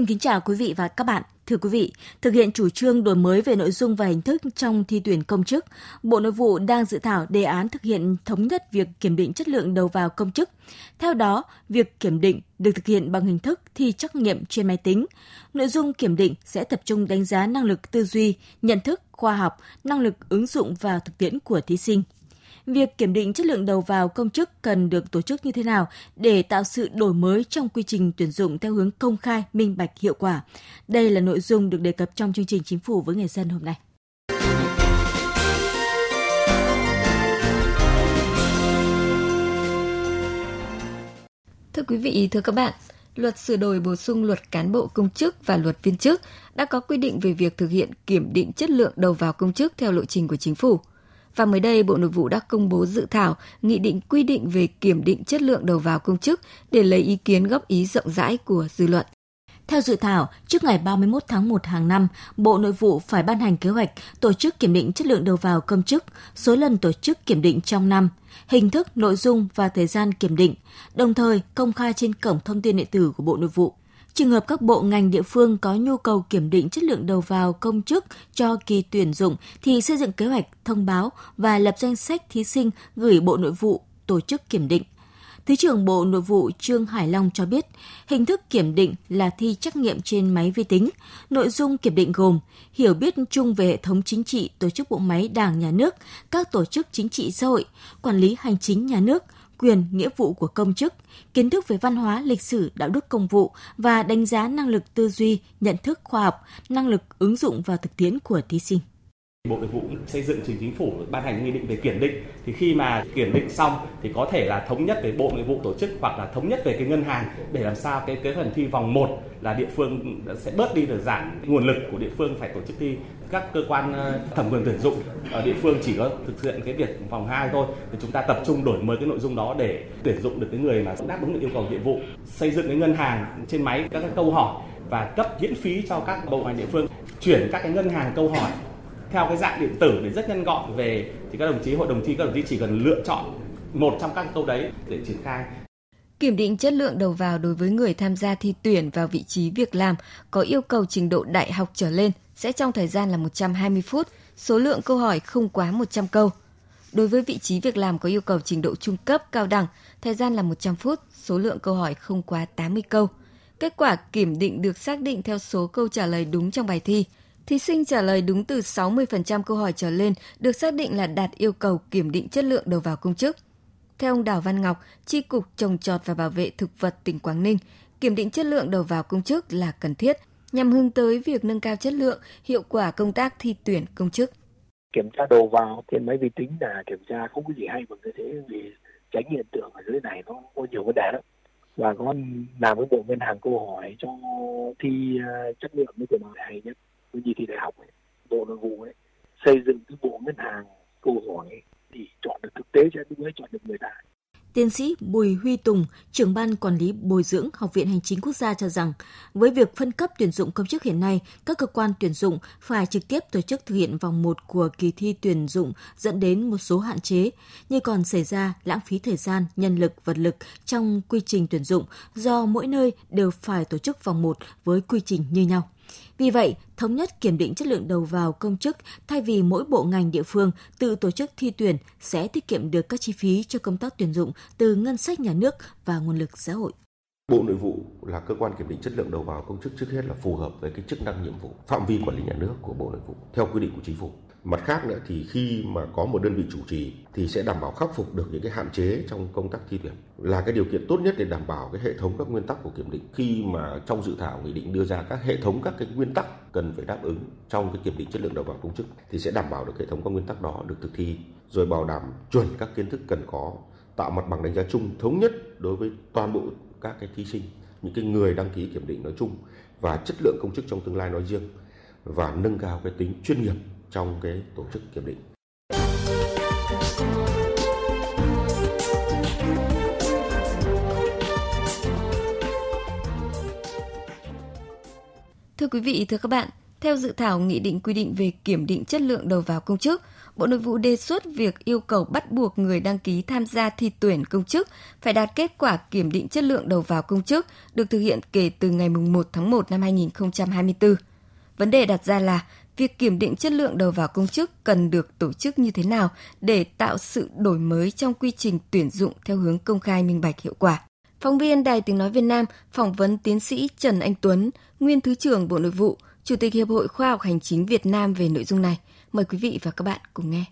Xin kính chào quý vị và các bạn. Thưa quý vị, thực hiện chủ trương đổi mới về nội dung và hình thức trong thi tuyển công chức, Bộ Nội vụ đang dự thảo đề án thực hiện thống nhất việc kiểm định chất lượng đầu vào công chức. Theo đó, việc kiểm định được thực hiện bằng hình thức thi trắc nghiệm trên máy tính. Nội dung kiểm định sẽ tập trung đánh giá năng lực tư duy, nhận thức, khoa học, năng lực ứng dụng vào thực tiễn của thí sinh. Việc kiểm định chất lượng đầu vào công chức cần được tổ chức như thế nào để tạo sự đổi mới trong quy trình tuyển dụng theo hướng công khai, minh bạch, hiệu quả. Đây là nội dung được đề cập trong chương trình Chính phủ với người dân hôm nay. Thưa quý vị, thưa các bạn, luật sửa đổi bổ sung luật cán bộ công chức và luật viên chức đã có quy định về việc thực hiện kiểm định chất lượng đầu vào công chức theo lộ trình của chính phủ. Và mới đây, Bộ Nội vụ đã công bố dự thảo nghị định quy định về kiểm định chất lượng đầu vào công chức để lấy ý kiến góp ý rộng rãi của dư luận. Theo dự thảo, trước ngày 31 tháng 1 hàng năm, Bộ Nội vụ phải ban hành kế hoạch tổ chức kiểm định chất lượng đầu vào công chức, số lần tổ chức kiểm định trong năm, hình thức, nội dung và thời gian kiểm định, đồng thời công khai trên cổng thông tin điện tử của Bộ Nội vụ. Trường hợp các bộ ngành địa phương có nhu cầu kiểm định chất lượng đầu vào công chức cho kỳ tuyển dụng thì xây dựng kế hoạch, thông báo và lập danh sách thí sinh gửi Bộ Nội vụ tổ chức kiểm định. Thứ trưởng Bộ Nội vụ Trương Hải Long cho biết, hình thức kiểm định là thi trắc nghiệm trên máy vi tính. Nội dung kiểm định gồm hiểu biết chung về hệ thống chính trị, tổ chức bộ máy Đảng, Nhà nước, các tổ chức chính trị xã hội, quản lý hành chính nhà nước – quyền, nghĩa vụ của công chức, kiến thức về văn hóa, lịch sử, đạo đức công vụ và đánh giá năng lực tư duy, nhận thức khoa học, năng lực ứng dụng vào thực tiễn của thí sinh. Bộ Nội vụ xây dựng trình chính phủ ban hành nghị định về kiểm định. Thì khi mà kiểm định xong thì có thể là thống nhất với Bộ Nội vụ tổ chức hoặc là thống nhất về cái ngân hàng để làm sao cái cái phần thi vòng 1 là địa phương sẽ bớt đi được giảm nguồn lực của địa phương phải tổ chức thi. Các cơ quan ờ, thẩm quyền tuyển dụng ở địa phương chỉ có thực hiện cái việc vòng 2 thôi. Thì chúng ta tập trung đổi mới cái nội dung đó để tuyển dụng được cái người mà đáp ứng được yêu cầu nhiệm vụ, xây dựng cái ngân hàng trên máy, các cái câu hỏi và cấp miễn phí cho các bộ ngành địa phương, chuyển các cái ngân hàng câu hỏi theo cái dạng điện tử để rất nhanh gọn về thì các đồng chí hội đồng thi các đồng chí chỉ cần lựa chọn một trong các câu đấy để triển khai Kiểm định chất lượng đầu vào đối với người tham gia thi tuyển vào vị trí việc làm có yêu cầu trình độ đại học trở lên sẽ trong thời gian là 120 phút, số lượng câu hỏi không quá 100 câu. Đối với vị trí việc làm có yêu cầu trình độ trung cấp cao đẳng, thời gian là 100 phút, số lượng câu hỏi không quá 80 câu. Kết quả kiểm định được xác định theo số câu trả lời đúng trong bài thi – Thí sinh trả lời đúng từ 60% câu hỏi trở lên được xác định là đạt yêu cầu kiểm định chất lượng đầu vào công chức. Theo ông Đào Văn Ngọc, Tri Cục Trồng Trọt và Bảo vệ Thực vật tỉnh Quảng Ninh, kiểm định chất lượng đầu vào công chức là cần thiết nhằm hướng tới việc nâng cao chất lượng, hiệu quả công tác thi tuyển công chức. Kiểm tra đầu vào trên máy vi tính là kiểm tra không có gì hay bằng như thế vì tránh hiện tượng ở dưới này nó có nhiều vấn đề lắm và có làm với bộ ngân hàng câu hỏi cho thi à, chất lượng mới của nó hay nhất như thi đại học ấy, bộ nội vụ ấy xây dựng cái bộ ngân hàng câu hỏi ấy, thì chọn được thực tế cho đúng ấy chọn được người ta Tiến sĩ Bùi Huy Tùng, trưởng ban quản lý bồi dưỡng Học viện Hành chính Quốc gia cho rằng, với việc phân cấp tuyển dụng công chức hiện nay, các cơ quan tuyển dụng phải trực tiếp tổ chức thực hiện vòng một của kỳ thi tuyển dụng dẫn đến một số hạn chế, như còn xảy ra lãng phí thời gian, nhân lực, vật lực trong quy trình tuyển dụng do mỗi nơi đều phải tổ chức vòng một với quy trình như nhau. Vì vậy, thống nhất kiểm định chất lượng đầu vào công chức thay vì mỗi bộ ngành địa phương tự tổ chức thi tuyển sẽ tiết kiệm được các chi phí cho công tác tuyển dụng từ ngân sách nhà nước và nguồn lực xã hội. Bộ Nội vụ là cơ quan kiểm định chất lượng đầu vào công chức trước hết là phù hợp với cái chức năng nhiệm vụ, phạm vi quản lý nhà nước của Bộ Nội vụ theo quy định của chính phủ. Mặt khác nữa thì khi mà có một đơn vị chủ trì thì sẽ đảm bảo khắc phục được những cái hạn chế trong công tác thi tuyển. Là cái điều kiện tốt nhất để đảm bảo cái hệ thống các nguyên tắc của kiểm định. Khi mà trong dự thảo nghị định đưa ra các hệ thống các cái nguyên tắc cần phải đáp ứng trong cái kiểm định chất lượng đầu vào công chức thì sẽ đảm bảo được hệ thống các nguyên tắc đó được thực thi, rồi bảo đảm chuẩn các kiến thức cần có, tạo mặt bằng đánh giá chung thống nhất đối với toàn bộ các cái thí sinh, những cái người đăng ký kiểm định nói chung và chất lượng công chức trong tương lai nói riêng và nâng cao cái tính chuyên nghiệp trong cái tổ chức kiểm định. Thưa quý vị, thưa các bạn, theo dự thảo nghị định quy định về kiểm định chất lượng đầu vào công chức, Bộ Nội vụ đề xuất việc yêu cầu bắt buộc người đăng ký tham gia thi tuyển công chức phải đạt kết quả kiểm định chất lượng đầu vào công chức được thực hiện kể từ ngày 1 tháng 1 năm 2024. Vấn đề đặt ra là việc kiểm định chất lượng đầu vào công chức cần được tổ chức như thế nào để tạo sự đổi mới trong quy trình tuyển dụng theo hướng công khai minh bạch hiệu quả. Phóng viên Đài Tiếng Nói Việt Nam phỏng vấn tiến sĩ Trần Anh Tuấn, nguyên Thứ trưởng Bộ Nội vụ, Chủ tịch Hiệp hội Khoa học Hành chính Việt Nam về nội dung này. Mời quý vị và các bạn cùng nghe.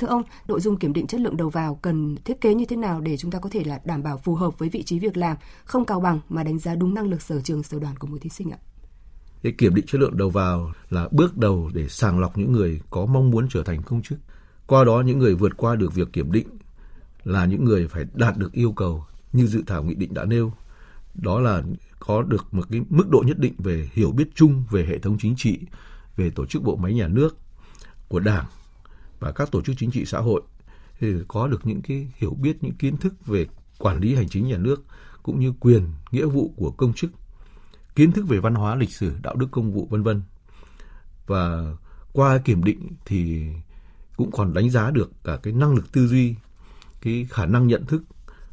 Thưa ông, nội dung kiểm định chất lượng đầu vào cần thiết kế như thế nào để chúng ta có thể là đảm bảo phù hợp với vị trí việc làm, không cao bằng mà đánh giá đúng năng lực sở trường sở đoàn của một thí sinh ạ? Cái kiểm định chất lượng đầu vào là bước đầu để sàng lọc những người có mong muốn trở thành công chức. Qua đó những người vượt qua được việc kiểm định là những người phải đạt được yêu cầu như dự thảo nghị định đã nêu. Đó là có được một cái mức độ nhất định về hiểu biết chung về hệ thống chính trị, về tổ chức bộ máy nhà nước của Đảng và các tổ chức chính trị xã hội thì có được những cái hiểu biết những kiến thức về quản lý hành chính nhà nước cũng như quyền nghĩa vụ của công chức kiến thức về văn hóa, lịch sử, đạo đức, công vụ, vân vân. Và qua kiểm định thì cũng còn đánh giá được cả cái năng lực tư duy, cái khả năng nhận thức,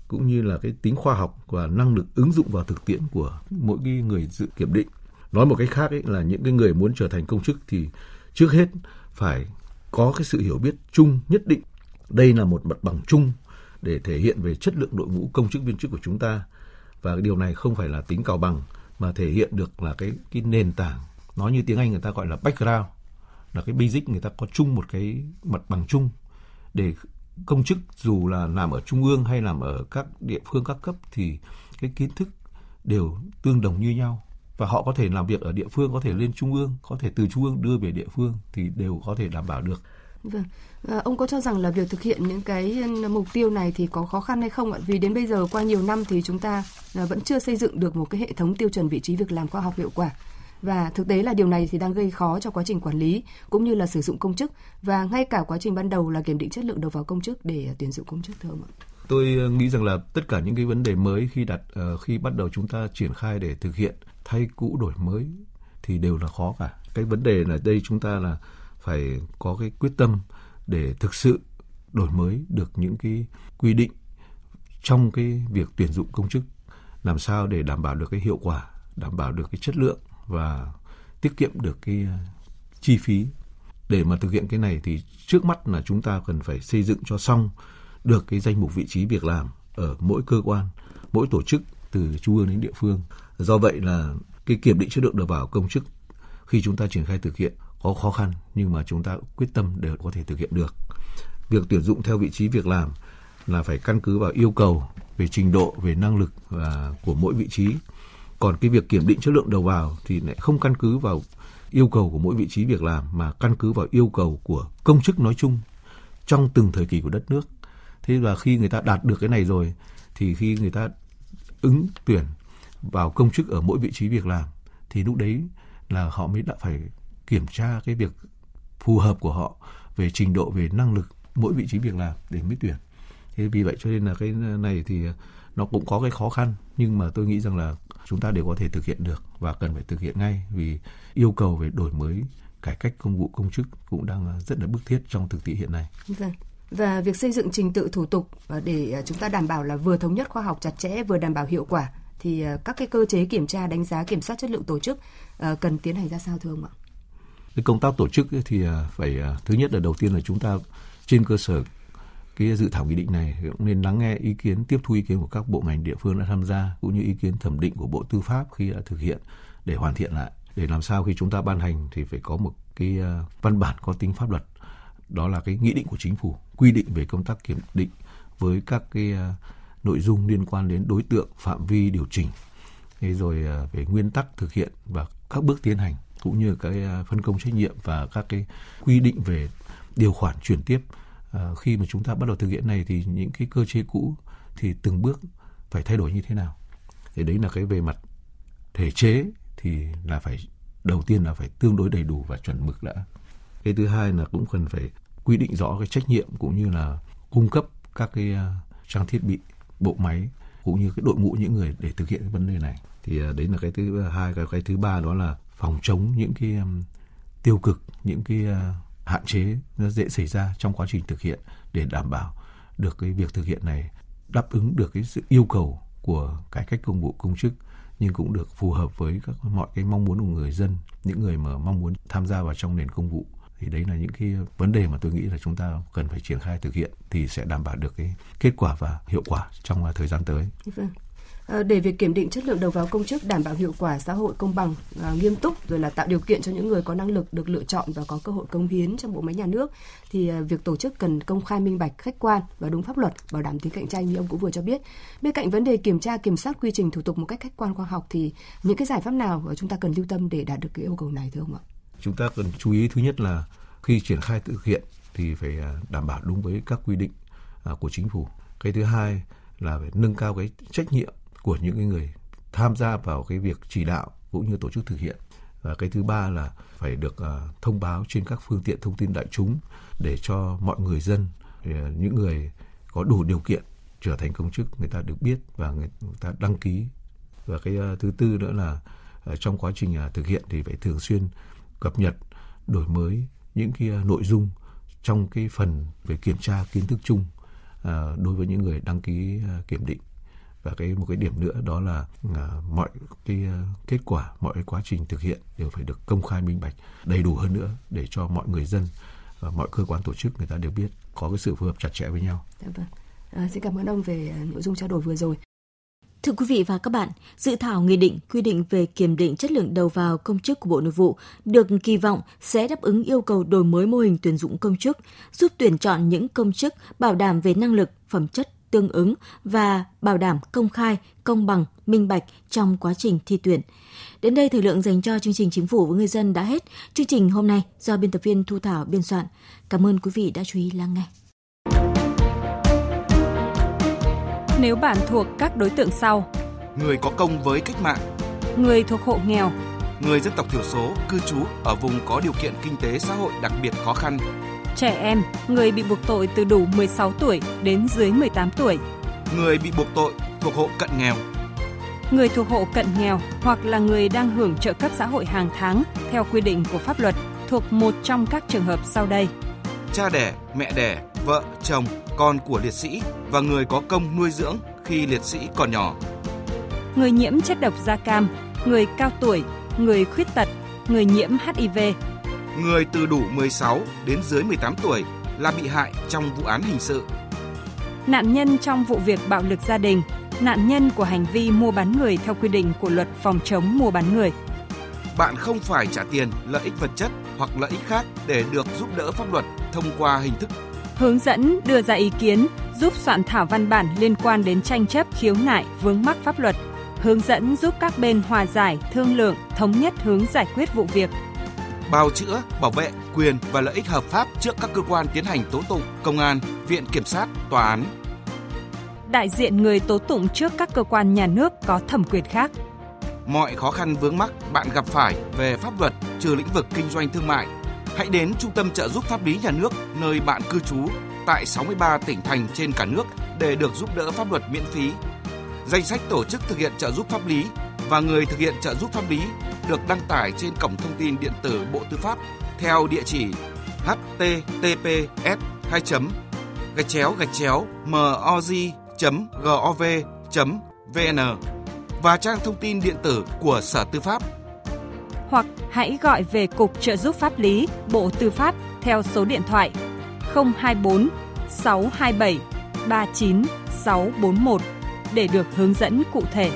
cũng như là cái tính khoa học và năng lực ứng dụng vào thực tiễn của mỗi cái người dự kiểm định. Nói một cách khác ấy là những cái người muốn trở thành công chức thì trước hết phải có cái sự hiểu biết chung, nhất định. Đây là một mặt bằng chung để thể hiện về chất lượng đội ngũ công chức viên chức của chúng ta. Và cái điều này không phải là tính cào bằng mà thể hiện được là cái cái nền tảng. Nói như tiếng Anh người ta gọi là background, là cái basic người ta có chung một cái mặt bằng chung. Để công chức dù là làm ở trung ương hay làm ở các địa phương các cấp thì cái kiến thức đều tương đồng như nhau. Và họ có thể làm việc ở địa phương, có thể lên trung ương, có thể từ trung ương đưa về địa phương thì đều có thể đảm bảo được. Vâng, à, ông có cho rằng là việc thực hiện những cái mục tiêu này thì có khó khăn hay không ạ? Vì đến bây giờ qua nhiều năm thì chúng ta ờ, vẫn chưa xây dựng được một cái hệ thống tiêu chuẩn vị trí việc làm khoa học hiệu quả. Và thực tế là điều này thì đang gây khó cho quá trình quản lý cũng như là sử dụng công chức và ngay cả quá trình ban đầu là kiểm định chất lượng đầu vào công chức để ờ, tuyển dụng công chức thưa ông ạ. Tôi nghĩ rằng là tất cả những cái vấn đề mới khi đặt khi bắt đầu chúng ta triển khai để thực hiện thay cũ đổi mới thì đều là khó cả. Cái vấn đề là đây chúng ta là phải có cái quyết tâm để thực sự đổi mới được những cái quy định trong cái việc tuyển dụng công chức làm sao để đảm bảo được cái hiệu quả, đảm bảo được cái chất lượng và tiết kiệm được cái ờ, chi phí. Để mà thực hiện cái này thì trước mắt là chúng ta cần phải xây dựng cho xong được cái danh mục vị trí việc làm ở mỗi cơ quan, mỗi tổ chức từ trung ương đến địa phương. Do vậy là cái kiểm định chất lượng đầu vào công chức khi chúng ta triển khai thực hiện có khó khăn nhưng mà chúng ta quyết tâm để có thể thực hiện được. Việc tuyển dụng theo vị trí việc làm là phải căn cứ vào yêu cầu về trình độ, về năng lực và của mỗi vị trí. Còn cái việc kiểm định chất lượng đầu vào thì lại không căn cứ vào yêu cầu của mỗi vị trí việc làm mà căn cứ vào yêu cầu của công chức nói chung trong từng thời kỳ của đất nước. Thế và khi người ta đạt được cái này rồi thì khi người ta ứng tuyển vào công chức ở mỗi vị trí việc làm thì lúc đấy là họ mới đã phải kiểm tra cái việc phù hợp của họ về trình độ, về năng lực mỗi vị trí việc làm để mới tuyển thế vì vậy cho nên là cái này thì nó cũng có cái khó khăn, nhưng mà tôi nghĩ rằng là chúng ta đều có thể thực hiện được và cần phải thực hiện ngay vì yêu cầu về đổi mới, cải cách công vụ, công chức cũng đang rất là bức thiết trong thực tiễn hiện nay. Vâng. Và việc xây dựng trình tự thủ tục ờ, để ờ, chúng ta đảm bảo là vừa thống nhất khoa học chặt chẽ, vừa đảm bảo hiệu quả thì ờ, các cái cơ chế kiểm tra, đánh giá, kiểm soát chất lượng tổ chức ờ, cần tiến hành ra sao thưa ông ạ? cái công tác tổ chức thì ờ, phải thứ nhất là đầu tiên là chúng ta trên cơ sở cái dự thảo nghị định này cũng nên lắng nghe ý kiến, tiếp thu ý kiến của các bộ ngành địa phương đã tham gia cũng như ý kiến thẩm định của bộ tư pháp khi đã thực hiện để hoàn thiện lại để làm sao khi chúng ta ban hành thì phải có một cái văn bản có tính pháp luật đó là cái nghị định của chính phủ quy định về công tác kiểm định với các cái nội dung liên quan đến đối tượng phạm vi điều chỉnh. Thế rồi à, về nguyên tắc thực hiện và các bước tiến hành cũng như cái à, phân công trách nhiệm và các cái quy định về điều khoản chuyển tiếp. À, khi mà chúng ta bắt đầu thực hiện này thì những cái cơ chế cũ thì từng bước phải thay đổi như thế nào? Thì đấy là cái về mặt thể chế thì là phải đầu tiên là phải tương đối đầy đủ và chuẩn mực đã. Cái thứ hai là cũng cần phải quy định rõ cái trách nhiệm cũng như là cung cấp các cái à, trang thiết bị bộ máy cũng như cái đội ngũ những người để thực hiện cái vấn đề này. Thì à, đấy là cái thứ hai cái cái thứ ba đó là phòng chống những cái um, tiêu cực, những cái uh, hạn chế nó dễ xảy ra trong quá trình thực hiện để đảm bảo được cái việc thực hiện này đáp ứng được cái sự yêu cầu của cải cách công vụ công chức nhưng cũng được phù hợp với các mọi cái mong muốn của người dân, những người mà mong muốn tham gia vào trong nền công vụ thì đấy là những cái vấn đề mà tôi nghĩ là chúng ta cần phải triển khai thực hiện thì sẽ đảm bảo được cái kết quả và hiệu quả trong à, thời gian tới. Vâng. Ờ, để việc kiểm định chất lượng đầu vào công chức đảm bảo hiệu quả xã hội công bằng, à, nghiêm túc rồi là tạo điều kiện cho những người có năng lực được lựa chọn và có cơ hội công hiến trong bộ máy nhà nước thì à, việc tổ chức cần công khai minh bạch, khách quan và đúng pháp luật, bảo đảm tính cạnh tranh như ông cũng vừa cho biết. Bên cạnh vấn đề kiểm tra kiểm soát quy trình thủ tục một cách khách quan khoa học thì những cái giải pháp nào chúng ta cần lưu tâm để đạt được cái yêu cầu này thưa ông ạ? Chúng ta cần chú ý thứ nhất là khi triển khai thực hiện thì phải à, đảm bảo đúng với các quy định à, của chính phủ. Cái thứ hai là phải nâng cao cái trách nhiệm của những cái người tham gia vào cái việc chỉ đạo cũng như tổ chức thực hiện và cái thứ ba là phải được à, thông báo trên các phương tiện thông tin đại chúng để cho mọi người dân những người có đủ điều kiện trở thành công chức người ta được biết và người, ta đăng ký và cái thứ tư nữa là trong quá trình thực hiện thì phải thường xuyên cập nhật đổi mới những cái à, nội dung trong cái phần về kiểm tra kiến thức chung à, đối với những người đăng ký à, kiểm định và cái một cái điểm nữa đó là mọi cái kết quả mọi cái quá trình thực hiện đều phải được công khai minh bạch đầy đủ hơn nữa để cho mọi người dân và mọi cơ quan tổ chức người ta đều biết có cái sự phù hợp chặt chẽ với nhau. Dạ vâng. À, xin cảm ơn ông về nội dung trao đổi vừa rồi. Thưa quý vị và các bạn, dự thảo nghị định quy định về kiểm định chất lượng đầu vào công chức của Bộ Nội vụ được kỳ vọng sẽ đáp ứng yêu cầu đổi mới mô hình tuyển dụng công chức, giúp tuyển chọn những công chức bảo đảm về năng lực, phẩm chất, tương ứng và bảo đảm công khai, công bằng, minh bạch trong quá trình thi tuyển. Đến đây thời lượng dành cho chương trình Chính phủ với người dân đã hết. Chương trình hôm nay do biên tập viên Thu Thảo biên soạn. Cảm ơn quý vị đã chú ý lắng nghe. Nếu bạn thuộc các đối tượng sau: người có công với cách mạng, người thuộc hộ nghèo, người dân tộc thiểu số cư trú ở vùng có điều kiện kinh tế xã hội đặc biệt khó khăn, trẻ em, người bị buộc tội từ đủ 16 tuổi đến dưới 18 tuổi, người bị buộc tội thuộc hộ cận nghèo, người thuộc hộ cận nghèo hoặc là người đang hưởng trợ cấp xã hội hàng tháng theo quy định của pháp luật thuộc một trong các trường hợp sau đây. Cha đẻ, mẹ đẻ, vợ, chồng, con của liệt sĩ và người có công nuôi dưỡng khi liệt sĩ còn nhỏ. Người nhiễm chất độc da cam, người cao tuổi, người khuyết tật, người nhiễm HIV, người từ đủ 16 đến dưới 18 tuổi là bị hại trong vụ án hình sự. Nạn nhân trong vụ việc bạo lực gia đình, nạn nhân của hành vi mua bán người theo quy định của luật phòng chống mua bán người. Bạn không phải trả tiền, lợi ích vật chất hoặc lợi ích khác để được giúp đỡ pháp luật thông qua hình thức hướng dẫn đưa ra ý kiến, giúp soạn thảo văn bản liên quan đến tranh chấp khiếu nại vướng mắc pháp luật, hướng dẫn giúp các bên hòa giải, thương lượng, thống nhất hướng giải quyết vụ việc, bào chữa, bảo vệ quyền và lợi ích hợp pháp trước các cơ quan tiến hành tố tụng, công an, viện kiểm sát, tòa án. Đại diện người tố tụng trước các cơ quan nhà nước có thẩm quyền khác. Mọi khó khăn vướng mắc bạn gặp phải về pháp luật trừ lĩnh vực kinh doanh thương mại, hãy đến Trung tâm trợ giúp pháp lý nhà nước, nơi bạn cư trú, tại 63 tỉnh thành trên cả nước để được giúp đỡ pháp luật miễn phí. Danh sách tổ chức thực hiện trợ giúp pháp lý và người thực hiện trợ giúp pháp lý được đăng tải trên cổng thông tin điện tử Bộ Tư pháp theo địa chỉ https 2 gạch chéo gạch chéo moz gov vn và trang thông tin điện tử của Sở Tư pháp. Hoặc hãy gọi về Cục Trợ giúp pháp lý, Bộ Tư pháp theo số điện thoại 024 627 39641 để được hướng dẫn cụ thể.